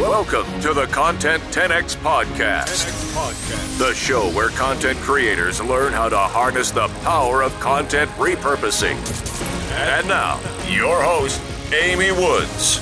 Welcome to the Content 10X Podcast, 10X Podcast, the show where content creators learn how to harness the power of content repurposing. And now, your host, Amy Woods.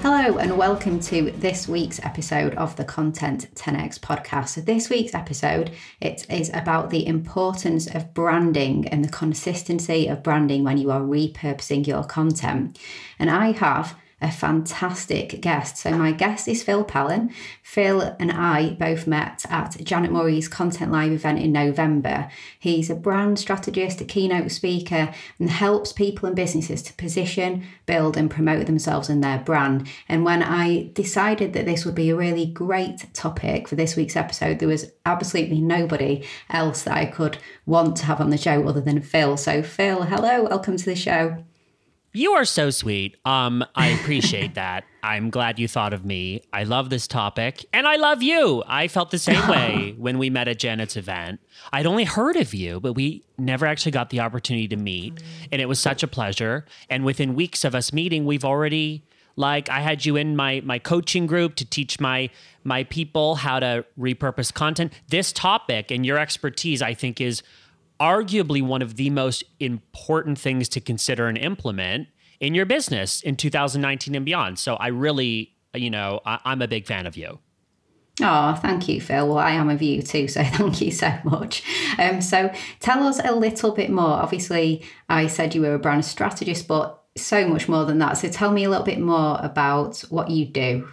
Hello, and welcome to this week's episode of the Content 10x podcast. So, this week's episode it is about the importance of branding and the consistency of branding when you are repurposing your content. And I have a fantastic guest. So, my guest is Phil Pallen. Phil and I both met at Janet Murray's Content Live event in November. He's a brand strategist, a keynote speaker, and helps people and businesses to position, build, and promote themselves and their brand. And when I decided that this would be a really great topic for this week's episode, there was absolutely nobody else that I could want to have on the show other than Phil. So, Phil, hello, welcome to the show. You are so sweet. Um, I appreciate that. I'm glad you thought of me. I love this topic, and I love you. I felt the same way when we met at Janet's event. I'd only heard of you, but we never actually got the opportunity to meet, and it was such a pleasure. And within weeks of us meeting, we've already like I had you in my my coaching group to teach my my people how to repurpose content. This topic and your expertise, I think, is arguably one of the most important things to consider and implement in your business in 2019 and beyond. So I really, you know, I, am a big fan of you. Oh, thank you, Phil. Well, I am of you too, so thank you so much. Um, so tell us a little bit more. Obviously, I said you were a brand strategist, but so much more than that. So tell me a little bit more about what you do.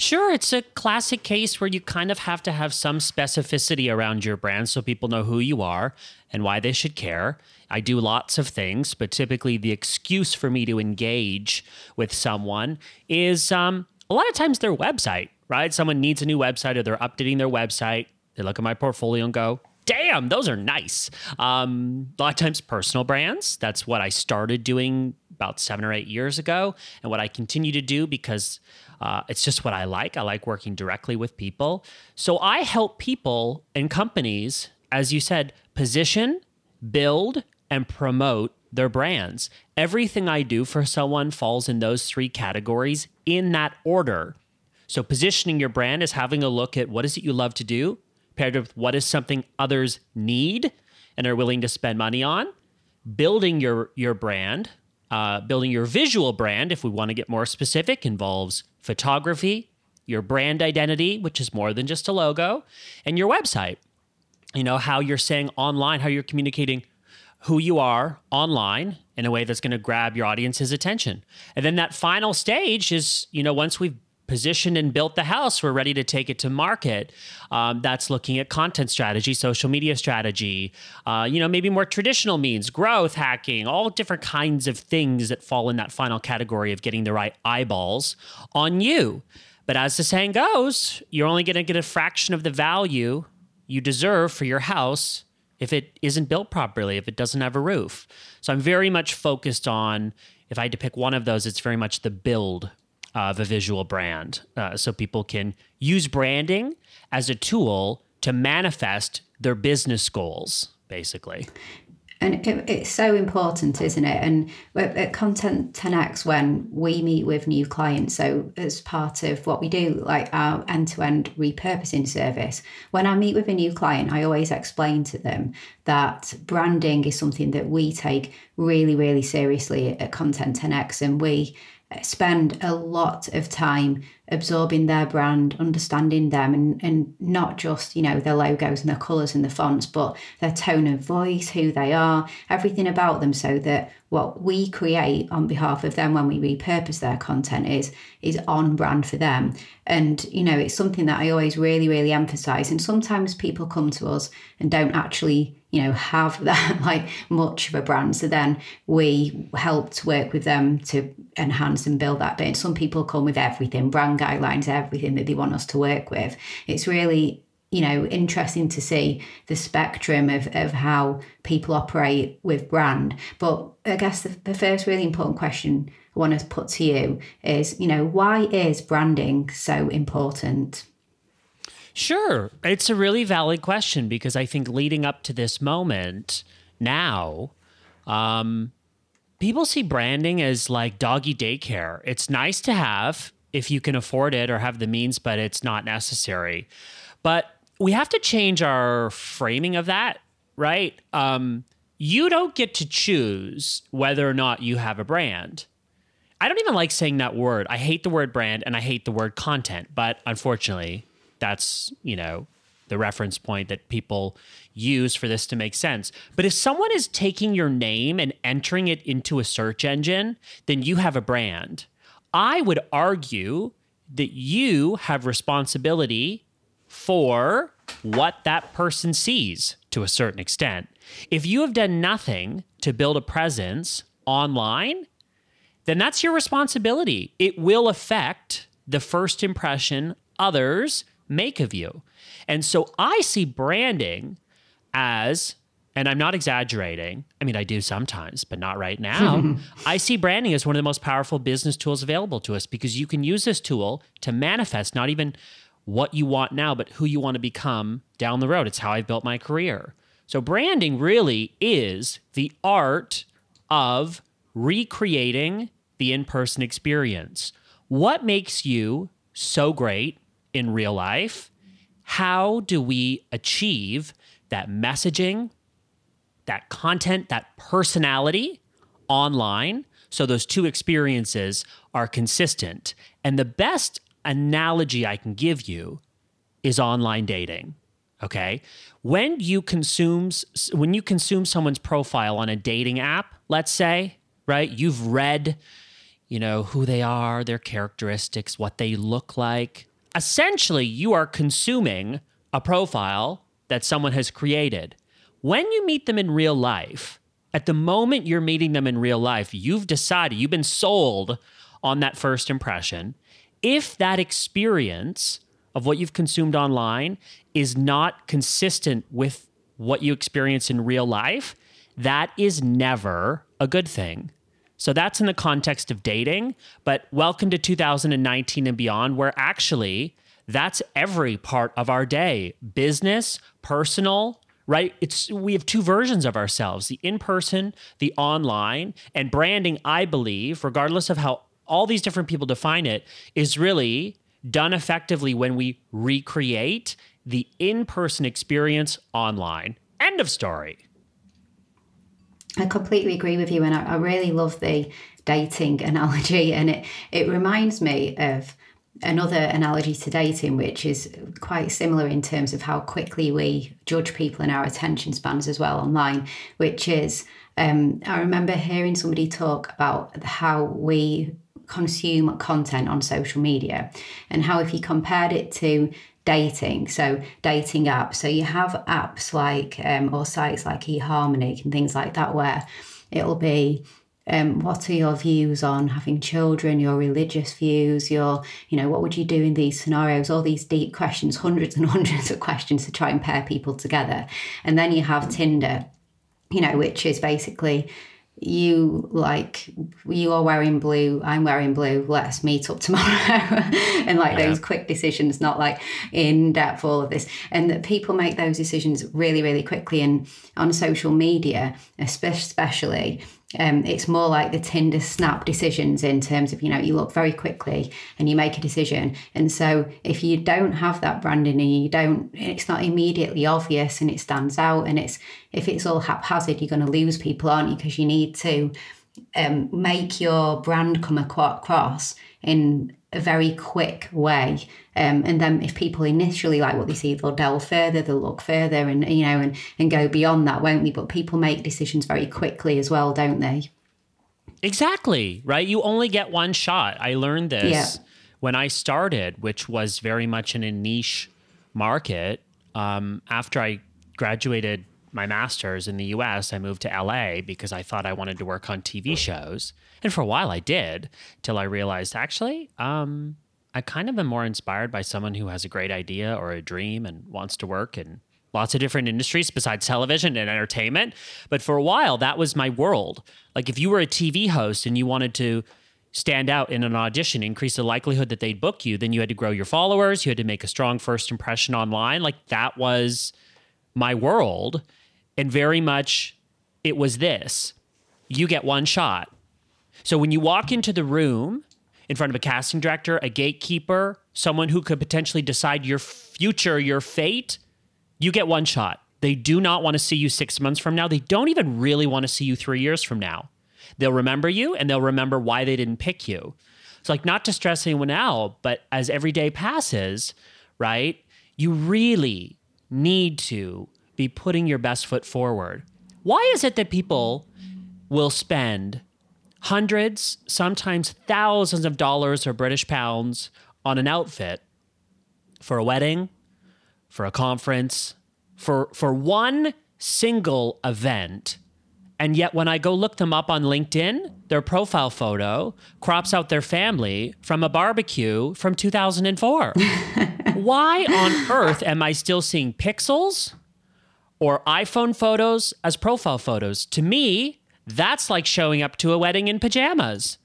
Sure, it's a classic case where you kind of have to have some specificity around your brand so people know who you are and why they should care. I do lots of things, but typically the excuse for me to engage with someone is um, a lot of times their website, right? Someone needs a new website or they're updating their website. They look at my portfolio and go, damn, those are nice. Um, a lot of times, personal brands. That's what I started doing about seven or eight years ago, and what I continue to do because uh, it's just what I like. I like working directly with people. So I help people and companies, as you said, position, build, and promote their brands. Everything I do for someone falls in those three categories in that order. So positioning your brand is having a look at what is it you love to do, paired with what is something others need and are willing to spend money on. Building your your brand, uh, building your visual brand, if we want to get more specific, involves photography, your brand identity, which is more than just a logo, and your website. You know, how you're saying online, how you're communicating who you are online in a way that's going to grab your audience's attention. And then that final stage is, you know, once we've positioned and built the house, we're ready to take it to market. Um, that's looking at content strategy, social media strategy, uh, you know, maybe more traditional means, growth hacking, all different kinds of things that fall in that final category of getting the right eyeballs on you. But as the saying goes, you're only going to get a fraction of the value you deserve for your house if it isn't built properly, if it doesn't have a roof. So I'm very much focused on, if I had to pick one of those, it's very much the build of a visual brand. Uh, so people can use branding as a tool to manifest their business goals, basically. And it, it's so important, isn't it? And at Content 10x, when we meet with new clients, so as part of what we do, like our end to end repurposing service, when I meet with a new client, I always explain to them that branding is something that we take really, really seriously at Content 10x. And we spend a lot of time absorbing their brand, understanding them, and, and not just, you know, their logos and their colours and the fonts, but their tone of voice, who they are, everything about them, so that what we create on behalf of them when we repurpose their content is is on brand for them. And, you know, it's something that I always really, really emphasize. And sometimes people come to us and don't actually you know have that like much of a brand. So then we help to work with them to enhance and build that bit. Some people come with everything brand guidelines everything that they want us to work with. It's really you know interesting to see the spectrum of, of how people operate with brand. But i guess the, the first really important question i want to put to you is you know why is branding so important Sure. It's a really valid question because I think leading up to this moment now, um, people see branding as like doggy daycare. It's nice to have if you can afford it or have the means, but it's not necessary. But we have to change our framing of that, right? Um, you don't get to choose whether or not you have a brand. I don't even like saying that word. I hate the word brand and I hate the word content, but unfortunately, that's, you know, the reference point that people use for this to make sense. But if someone is taking your name and entering it into a search engine, then you have a brand. I would argue that you have responsibility for what that person sees to a certain extent. If you have done nothing to build a presence online, then that's your responsibility. It will affect the first impression others make of you. And so I see branding as, and I'm not exaggerating, I mean, I do sometimes, but not right now. I see branding as one of the most powerful business tools available to us because you can use this tool to manifest not even what you want now, but who you want to become down the road. It's how I've built my career. So, branding really is the art of recreating the in person experience. What makes you so great in real life? How do we achieve that messaging, that content, that personality online so those two experiences are consistent? And the best analogy I can give you is online dating. Okay. When you consume when you consume someone's profile on a dating app, let's say, right? You've read, you know, who they are, their characteristics, what they look like. Essentially, you are consuming a profile that someone has created. When you meet them in real life, at the moment you're meeting them in real life, you've decided, you've been sold on that first impression. If that experience of what you've consumed online is not consistent with what you experience in real life, that is never a good thing. So that's in the context of dating. But welcome to 2019 and beyond, where actually that's every part of our day business, personal, right? It's we have two versions of ourselves the in person, the online, and branding, I believe, regardless of how all these different people define it, is really done effectively when we recreate the in person experience online. End of story. I completely agree with you, and I, I really love the dating analogy, and it it reminds me of another analogy to dating, which is quite similar in terms of how quickly we judge people and our attention spans as well online, which is um, I remember hearing somebody talk about how we consume content on social media and how if you compared it to dating so dating apps. So you have apps like um, or sites like eharmony and things like that where it'll be um, what are your views on having children your religious views your you know what would you do in these scenarios? All these deep questions hundreds and hundreds of questions to try and pair people together. And then you have tinder you know which is basically you like you are wearing blue i'm wearing blue let's meet up tomorrow. And like yeah. those quick decisions not like in depth all of this. And that people make those decisions really really quickly. And on social media especially um, it's more like the Tinder snap decisions in terms of, you know, you look very quickly and you make a decision. And so if you don't have that branding and you don't, it's not immediately obvious and it stands out and it's, if it's all haphazard, you're going to lose people, aren't you? Because you need to um, make your brand come across in a very quick way. Um, and then if people initially like what they see, they'll delve further, they'll look further and, you know, and, and go beyond that, won't they? But people make decisions very quickly as well, don't they? Exactly, right? You only get one shot. I learned this yeah. when I started, which was very much in a niche market. Um, after I graduated my master's in the US, I moved to LA because I thought I wanted to work on TV shows. And for a while I did, till I realized actually, um, I kind of am more inspired by someone who has a great idea or a dream and wants to work in lots of different industries besides television and entertainment. But for a while, that was my world. Like if you were a TV host and you wanted to stand out in an audition, increase the likelihood that they'd book you, then you had to grow your followers, you had to make a strong first impression online. Like that was my world. And very much it was this you get one shot. So when you walk into the room in front of a casting director, a gatekeeper, someone who could potentially decide your future, your fate, you get one shot. They do not want to see you six months from now. They don't even really want to see you three years from now. They'll remember you and they'll remember why they didn't pick you. It's like not to stress anyone out, but as every day passes, right, you really need to be putting your best foot forward. Why is it that people will spend hundreds, sometimes thousands of dollars or British pounds on an outfit for a wedding, for a conference, for for one single event. And yet when I go look them up on LinkedIn, their profile photo crops out their family from a barbecue from 2004. Why on earth am I still seeing pixels or iPhone photos as profile photos? To me, that's like showing up to a wedding in pajamas.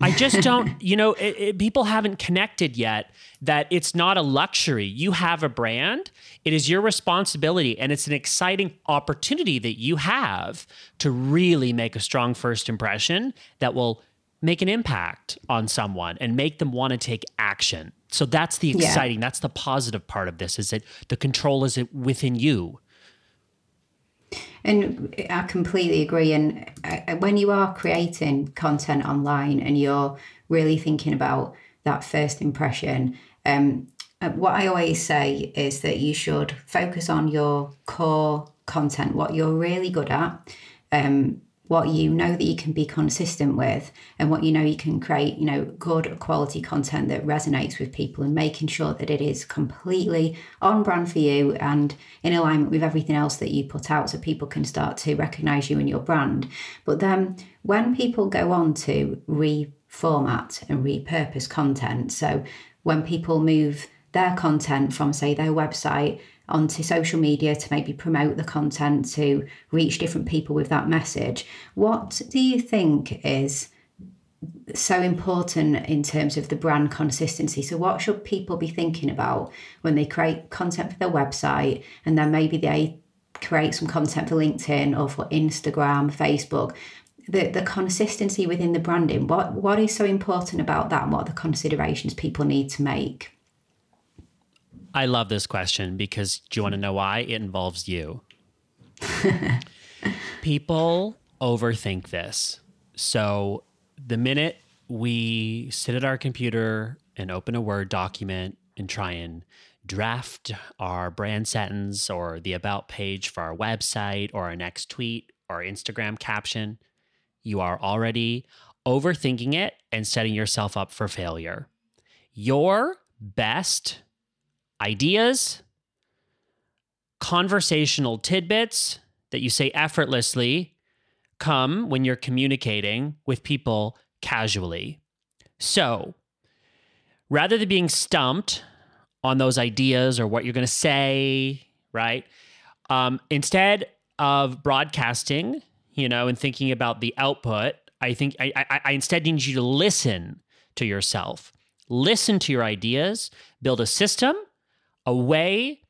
I just don't, you know, it, it, people haven't connected yet that it's not a luxury. You have a brand, it is your responsibility, and it's an exciting opportunity that you have to really make a strong first impression that will make an impact on someone and make them want to take action. So that's the exciting, yeah. that's the positive part of this is that the control is within you. And I completely agree. And uh, when you are creating content online and you're really thinking about that first impression, um, uh, what I always say is that you should focus on your core content, what you're really good at. Um, what you know that you can be consistent with and what you know you can create you know good quality content that resonates with people and making sure that it is completely on brand for you and in alignment with everything else that you put out so people can start to recognize you and your brand. But then when people go on to reformat and repurpose content so when people move their content from say their website onto social media to maybe promote the content to reach different people with that message. What do you think is so important in terms of the brand consistency? So, what should people be thinking about when they create content for their website and then maybe they create some content for LinkedIn or for Instagram, Facebook? The, the consistency within the branding, what, what is so important about that and what are the considerations people need to make? I love this question because do you want to know why? It involves you. People overthink this. So the minute we sit at our computer and open a Word document and try and draft our brand sentence or the about page for our website or our next tweet or Instagram caption, you are already overthinking it and setting yourself up for failure. Your best ideas, conversational tidbits that you say effortlessly come when you're communicating with people casually. So, rather than being stumped on those ideas or what you're going to say, right? Um, instead of broadcasting, you know, and thinking about the output, I think I, I, I instead need you to listen to yourself, listen to your ideas, build a system a way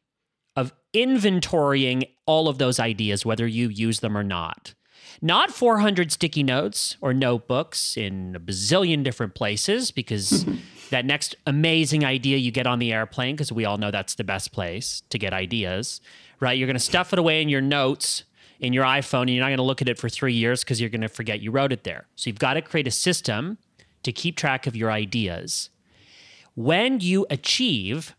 of inventorying all of those ideas, whether you use them or not. Not 400 sticky notes or notebooks in a bazillion different places, because that next amazing idea you get on the airplane, because we all know that's the best place to get ideas, right? You're going to stuff it away in your notes in your iPhone, and you're not going to look at it for three years because you're going to forget you wrote it there. So you've got to create a system to keep track of your ideas. When you achieve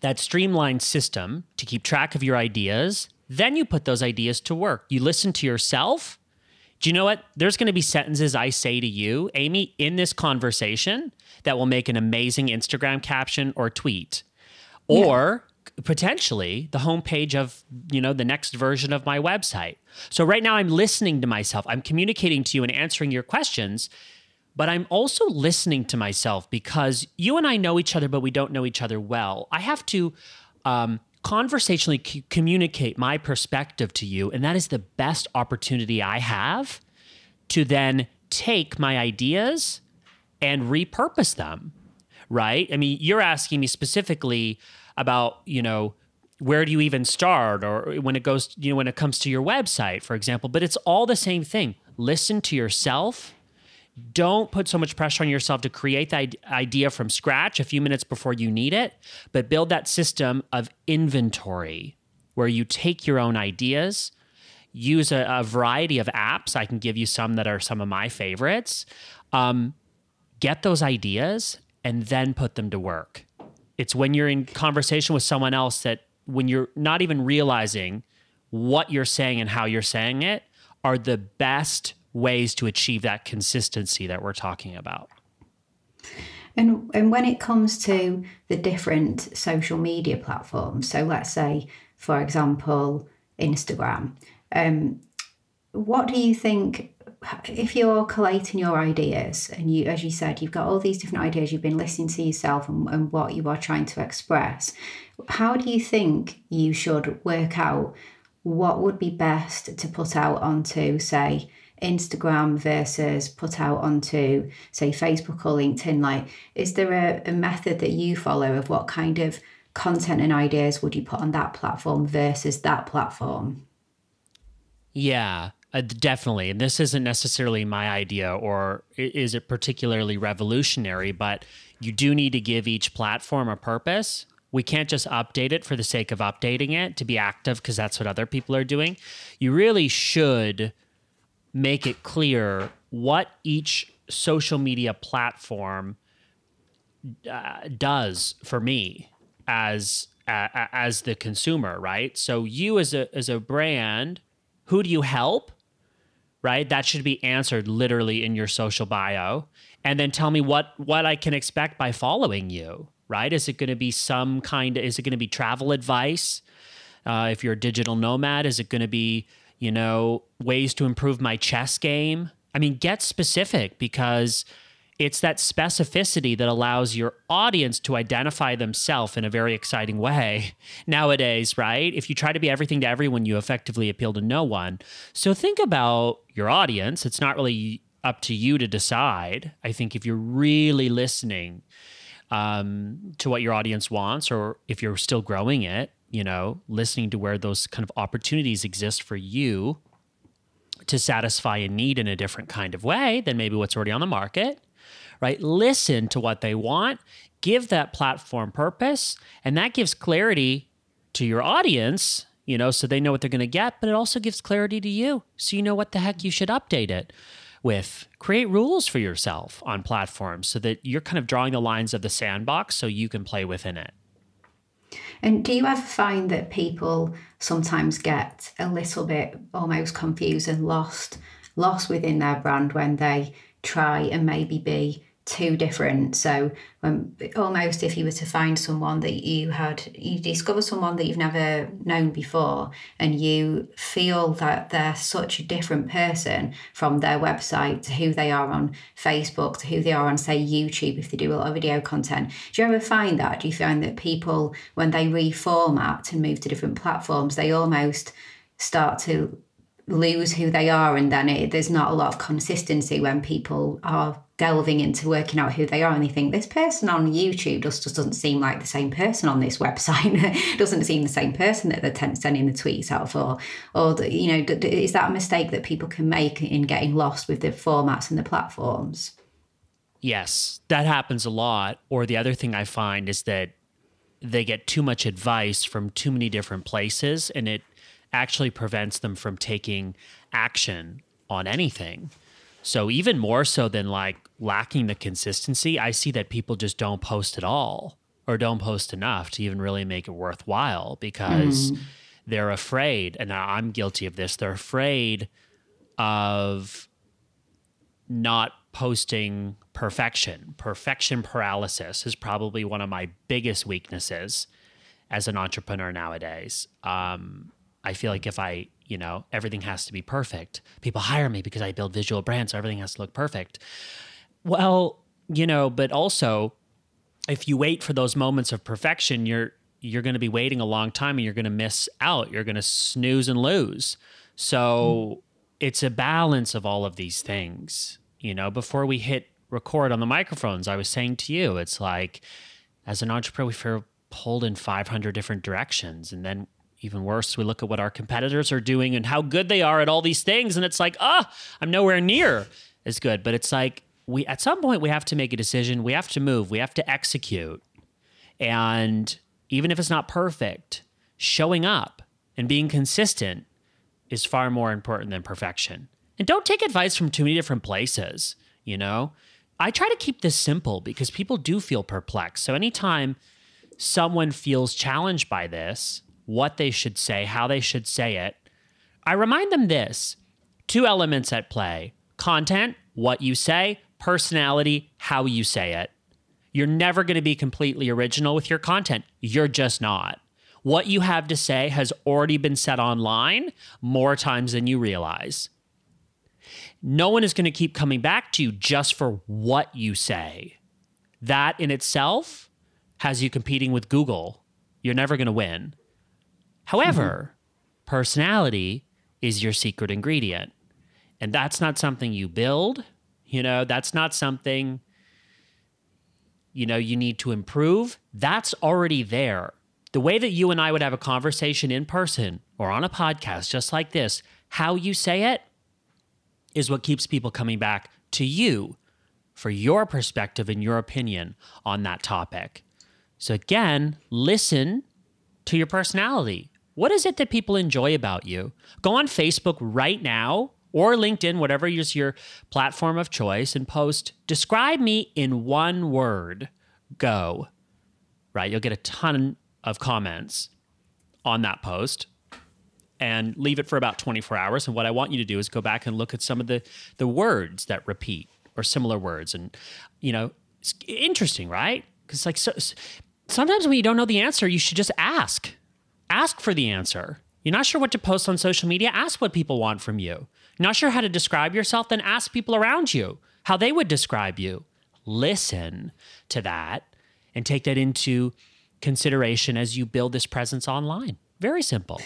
that streamlined system to keep track of your ideas. Then you put those ideas to work. You listen to yourself. Do you know what? There's going to be sentences I say to you, Amy, in this conversation that will make an amazing Instagram caption or tweet. Or potentially the homepage of, you know, the next version of my website. So right now I'm listening to myself. I'm communicating to you and answering your questions but I'm also listening to myself because you and I know each other, but we don't know each other well. I have to um, conversationally c- communicate my perspective to you, and that is the best opportunity I have to then take my ideas and repurpose them. Right? I mean, you're asking me specifically about, you know, where do you even start or when it goes you know when it comes to your website for example but it's all the same thing listen to yourself. Don't put so much pressure on yourself to create the idea from scratch a few minutes before you need it, but build that system of inventory where you take your own ideas, use a, a variety of apps. I can give you some that are some of my favorites. Um, get those ideas and then put them to work. It's when you're in conversation with someone else that when you're not even realizing what you're saying and how you're saying it are the best ways to achieve that consistency that we're talking about. And, and when it comes to the different social media platforms, so let's say, for example, Instagram, um, what do you think? If you're collating your ideas and you, as you said, you've got all these different ideas, you've been listening to yourself and, and what you are trying to express, how do you think you should work out what would be best to put out onto, say, Instagram versus put out onto, say, Facebook or LinkedIn? Like, is there a, a method that you follow of what kind of content and ideas would you put on that platform versus that platform? Yeah, uh, definitely. And this isn't necessarily my idea or is it particularly revolutionary, but you do need to give each platform a purpose we can't just update it for the sake of updating it to be active because that's what other people are doing. You really should make it clear what each social media platform uh, does for me as uh, as the consumer, right? So you as a as a brand, who do you help? Right? That should be answered literally in your social bio. And then tell me what what I can expect by following you right? Is it going to be some kind of, is it going to be travel advice? Uh, if you're a digital nomad, is it going to be, you know, ways to improve my chess game? I mean, get specific because it's that specificity that allows your audience to identify themselves in a very exciting way nowadays, right? If you try to be everything to everyone, you effectively appeal to no one. So think about your audience. It's not really up to you to decide. I think if you're really listening, um, to what your audience wants, or if you're still growing it, you know, listening to where those kind of opportunities exist for you to satisfy a need in a different kind of way than maybe what's already on the market, right? Listen to what they want, give that platform purpose, and that gives clarity to your audience, you know, so they know what they're going to get, but it also gives clarity to you so you know what the heck you should update it with create rules for yourself on platforms so that you're kind of drawing the lines of the sandbox so you can play within it. And do you ever find that people sometimes get a little bit almost confused and lost lost within their brand when they try and maybe be too different. So um, almost if you were to find someone that you had, you discover someone that you've never known before, and you feel that they're such a different person from their website to who they are on Facebook to who they are on, say, YouTube, if they do a lot of video content. Do you ever find that? Do you find that people, when they reformat and move to different platforms, they almost start to lose who they are and then it, there's not a lot of consistency when people are delving into working out who they are and they think this person on youtube just, just doesn't seem like the same person on this website. Doesn't seem the same person that they're sending the tweets out for. Or you know is that a mistake that people can make in getting lost with the formats and the platforms? Yes that happens a lot. Or the other thing i find is that they get too much advice from too many different places and it actually prevents them from taking action on anything. So even more so than like lacking the consistency, I see that people just don't post at all or don't post enough to even really make it worthwhile because mm. they're afraid and I'm guilty of this. They're afraid of not posting perfection. Perfection paralysis is probably one of my biggest weaknesses as an entrepreneur nowadays. Um, I feel like if I, you know, everything has to be perfect. People hire me because I build visual brands, so everything has to look perfect. Well, you know, but also if you wait for those moments of perfection, you're you're going to be waiting a long time and you're going to miss out. You're going to snooze and lose. So mm. it's a balance of all of these things. You know, before we hit record on the microphones, I was saying to you, it's like as an entrepreneur, we feel pulled in 500 different directions. And then even worse, we look at what our competitors are doing and how good they are at all these things. And it's like, ah, oh, I'm nowhere near as good. But it's like, we at some point we have to make a decision. We have to move. We have to execute. And even if it's not perfect, showing up and being consistent is far more important than perfection. And don't take advice from too many different places, you know? I try to keep this simple because people do feel perplexed. So anytime someone feels challenged by this, what they should say, how they should say it, I remind them this two elements at play content, what you say, personality, how you say it. You're never going to be completely original with your content. You're just not. What you have to say has already been said online more times than you realize. No one is going to keep coming back to you just for what you say. That in itself has you competing with Google. You're never going to win. However, mm-hmm. personality is your secret ingredient. And that's not something you build, you know, that's not something you know you need to improve. That's already there. The way that you and I would have a conversation in person or on a podcast just like this, how you say it is what keeps people coming back to you for your perspective and your opinion on that topic. So, again, listen to your personality. What is it that people enjoy about you? Go on Facebook right now or LinkedIn, whatever is your platform of choice, and post, describe me in one word. Go. Right? You'll get a ton of comments on that post and leave it for about 24 hours. And what I want you to do is go back and look at some of the, the words that repeat or similar words. And, you know, it's interesting, right? Because, like, so, sometimes when you don't know the answer, you should just ask. Ask for the answer. You're not sure what to post on social media? Ask what people want from you. Not sure how to describe yourself? Then ask people around you how they would describe you. Listen to that and take that into consideration as you build this presence online. Very simple.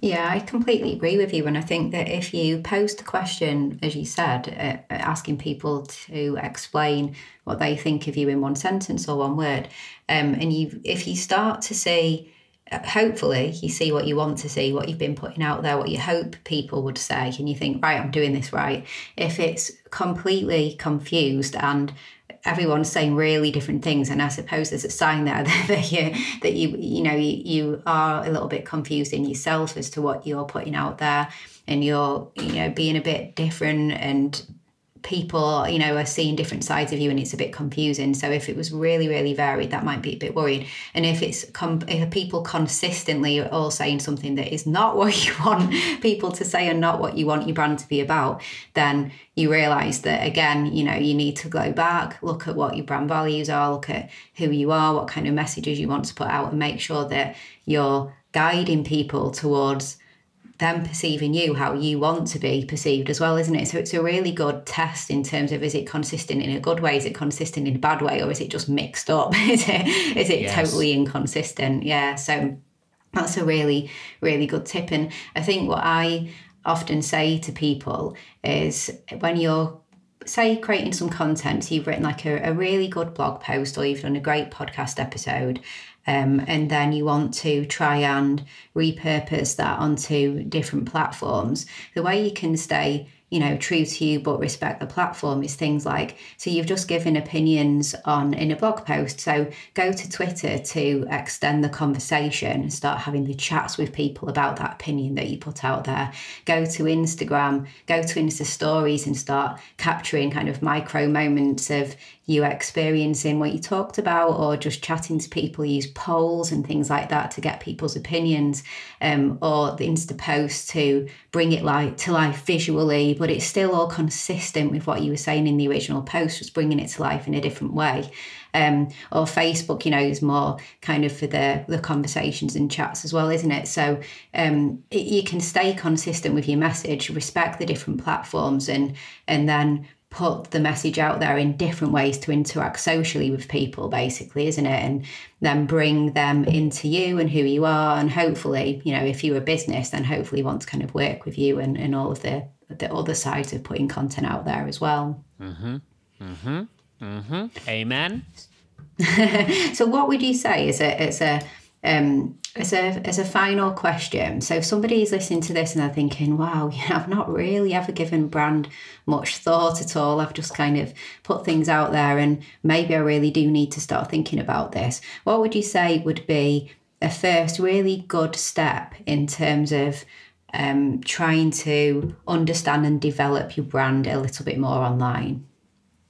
Yeah, I completely agree with you. And I think that if you post the question, as you said, uh, asking people to explain what they think of you in one sentence or one word, um, and you, if you start to see hopefully you see what you want to see, what you've been putting out there, what you hope people would say, and you think, right, I'm doing this right. If it's completely confused and everyone's saying really different things, and I suppose there's a sign there that you that you you know you, you are a little bit confused in yourself as to what you're putting out there, and you're you know being a bit different and people you know are seeing different sides of you and it's a bit confusing. So if it was really really varied that might be a bit worrying. And if it's com- if people consistently are all saying something that is not what you want people to say and not what you want your brand to be about then you realize that again you know you need to go back look at what your brand values are look at who you are what kind of messages you want to put out and make sure that you're guiding people towards them perceiving you how you want to be perceived as well, isn't it? So it's a really good test in terms of is it consistent in a good way, is it consistent in a bad way, or is it just mixed up? is it is it yes. totally inconsistent? Yeah. So that's a really, really good tip. And I think what I often say to people is when you're say creating some content, so you've written like a, a really good blog post or you've done a great podcast episode, um, and then you want to try and repurpose that onto different platforms, the way you can stay you know true to you but respect the platform is things like so you've just given opinions on in a blog post so go to twitter to extend the conversation and start having the chats with people about that opinion that you put out there. Go to instagram go to insta stories and start capturing kind of micro moments of you experiencing what you talked about or just chatting to people use polls and things like that to get people's opinions um, or the insta post to bring it like to life visually but it's still all consistent with what you were saying in the original post just bringing it to life in a different way. Um, or facebook you know is more kind of for the the conversations and chats as well isn't it? So um, it, you can stay consistent with your message respect the different platforms and and then put the message out there in different ways to interact socially with people basically isn't it? And then bring them into you and who you are and hopefully you know if you're a business then hopefully want to kind of work with you and, and all of the the other side of putting content out there as well. Mm-hmm. Mm-hmm. Mm-hmm. Amen. So what would you say is a it's a um, as a as a final question, so if somebody is listening to this and they're thinking, "Wow, you know, I've not really ever given brand much thought at all. I've just kind of put things out there, and maybe I really do need to start thinking about this." What would you say would be a first really good step in terms of um, trying to understand and develop your brand a little bit more online?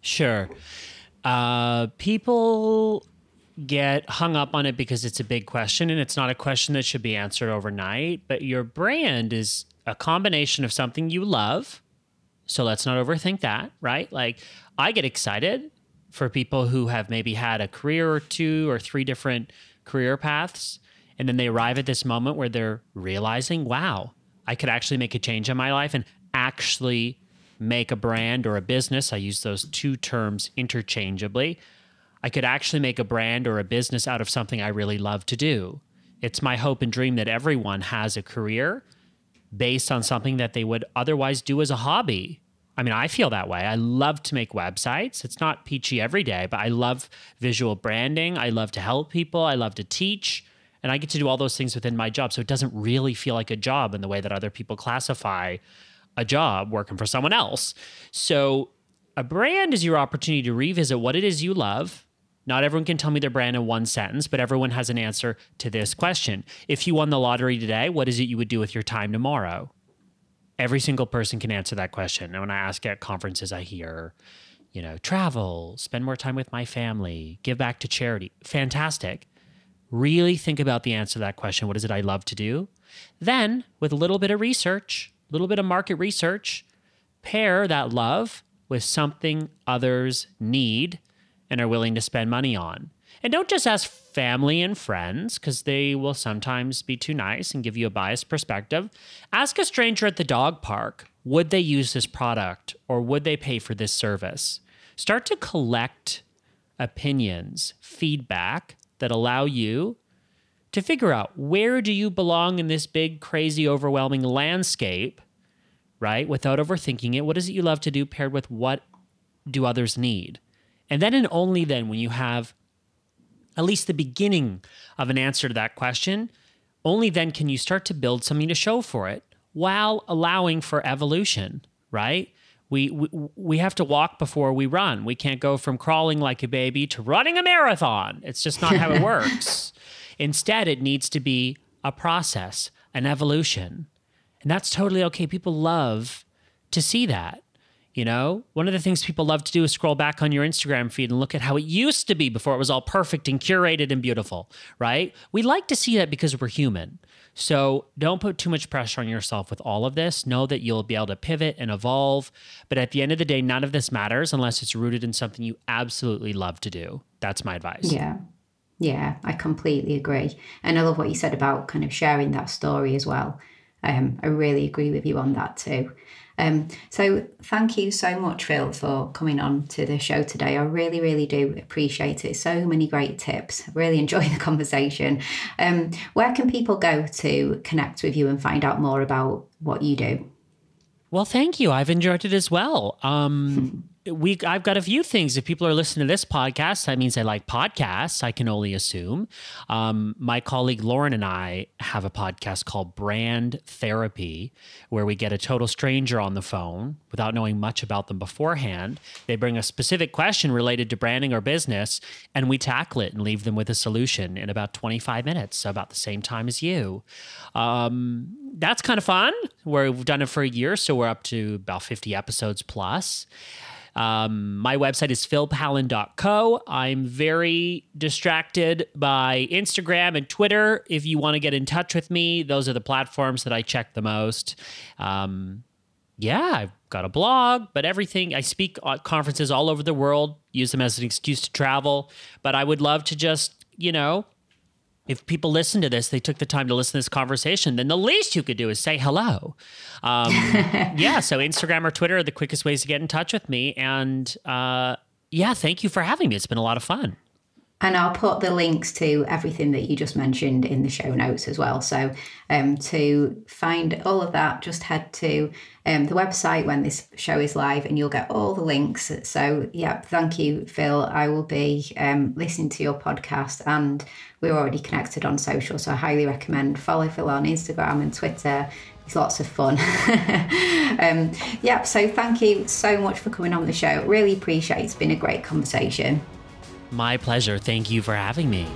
Sure. Uh, people get hung up on it because it's a big question and it's not a question that should be answered overnight. But your brand is a combination of something you love. So let's not overthink that, right? Like, I get excited for people who have maybe had a career or two or three different career paths. And then they arrive at this moment where they're realizing, wow, I could actually make a change in my life and actually make a brand or a business. I use those two terms interchangeably. I could actually make a brand or a business out of something I really love to do. It's my hope and dream that everyone has a career based on something that they would otherwise do as a hobby. I mean, I feel that way. I love to make websites. It's not peachy every day, but I love visual branding. I love to help people. I love to teach. And I get to do all those things within my job. So it doesn't really feel like a job in the way that other people classify a job working for someone else. So a brand is your opportunity to revisit what it is you love. Not everyone can tell me their brand in one sentence, but everyone has an answer to this question. If you won the lottery today, what is it you would do with your time tomorrow? Every single person can answer that question. And when I ask at conferences, I hear, you know, travel, spend more time with my family, give back to charity. Fantastic really think about the answer to that question what is it I love to do? Then, with a little bit of research, a little bit of market research, pair that love with something others need and are willing to spend money on. And don't just ask family and friends because they will sometimes be too nice and give you a biased perspective. Ask a stranger at the dog park would they use this product or would they pay for this service? Start to collect opinions, feedback that allow you to figure out where do you belong in this big crazy overwhelming landscape right without overthinking it? What is it you love to do paired with what do others need? And then and only then when you have at least the beginning of an answer to that question only then can you start to build something to show for it while allowing for evolution right we, we we have to walk before we run. We can't go from crawling like a baby to running a marathon. It's just not how it works. Instead, it needs to be a process, an evolution. And that's totally okay. People love to see that. You know, one of the things people love to do is scroll back on your Instagram feed and look at how it used to be before it was all perfect and curated and beautiful, right? We like to see that because we're human. So don't put too much pressure on yourself with all of this. Know that you'll be able to pivot and evolve. But at the end of the day, none of this matters unless it's rooted in something you absolutely love to do. That's my advice. Yeah. Yeah, I completely agree. And I love what you said about kind of sharing that story as well. Um, I really agree with you on that too. Um, so thank you so much, Phil, for coming on to the show today. I really, really do appreciate it. So many great tips. Really enjoy the conversation. Um, where can people go to connect with you and find out more about what you do? Well, thank you. I've enjoyed it as well. Um, we I've got a few things. If people are listening to this podcast, that means they like podcasts. I can only assume. Um, my colleague Lauren and I have a podcast called Brand Therapy, where we get a total stranger on the phone without knowing much about them beforehand. They bring a specific question related to branding or business, and we tackle it and leave them with a solution in about 25 minutes, so about the same time as you. Um, that's kind of fun. We've done it for a year, so we're up to about 50 episodes plus. Um, my website is philpallen.co. I'm very distracted by Instagram and Twitter. If you want to get in touch with me, those are the platforms that I check the most. Um, yeah, I've got a blog, but everything I speak at conferences all over the world, use them as an excuse to travel. But I would love to just, you know, if people listen to this, they took the time to listen to this conversation, then the least you could do is say hello. Um, yeah, so Instagram or Twitter are the quickest ways to get in touch with me. And uh, yeah, thank you for having me. It's been a lot of fun. And I'll put the links to everything that you just mentioned in the show notes as well. So um, to find all of that, just head to um, the website when this show is live and you'll get all the links. So, yeah, thank you, Phil. I will be um, listening to your podcast and we're already connected on social. So I highly recommend follow Phil on Instagram and Twitter. It's lots of fun. um, yeah, so thank you so much for coming on the show. Really appreciate it. It's been a great conversation. My pleasure. Thank you for having me.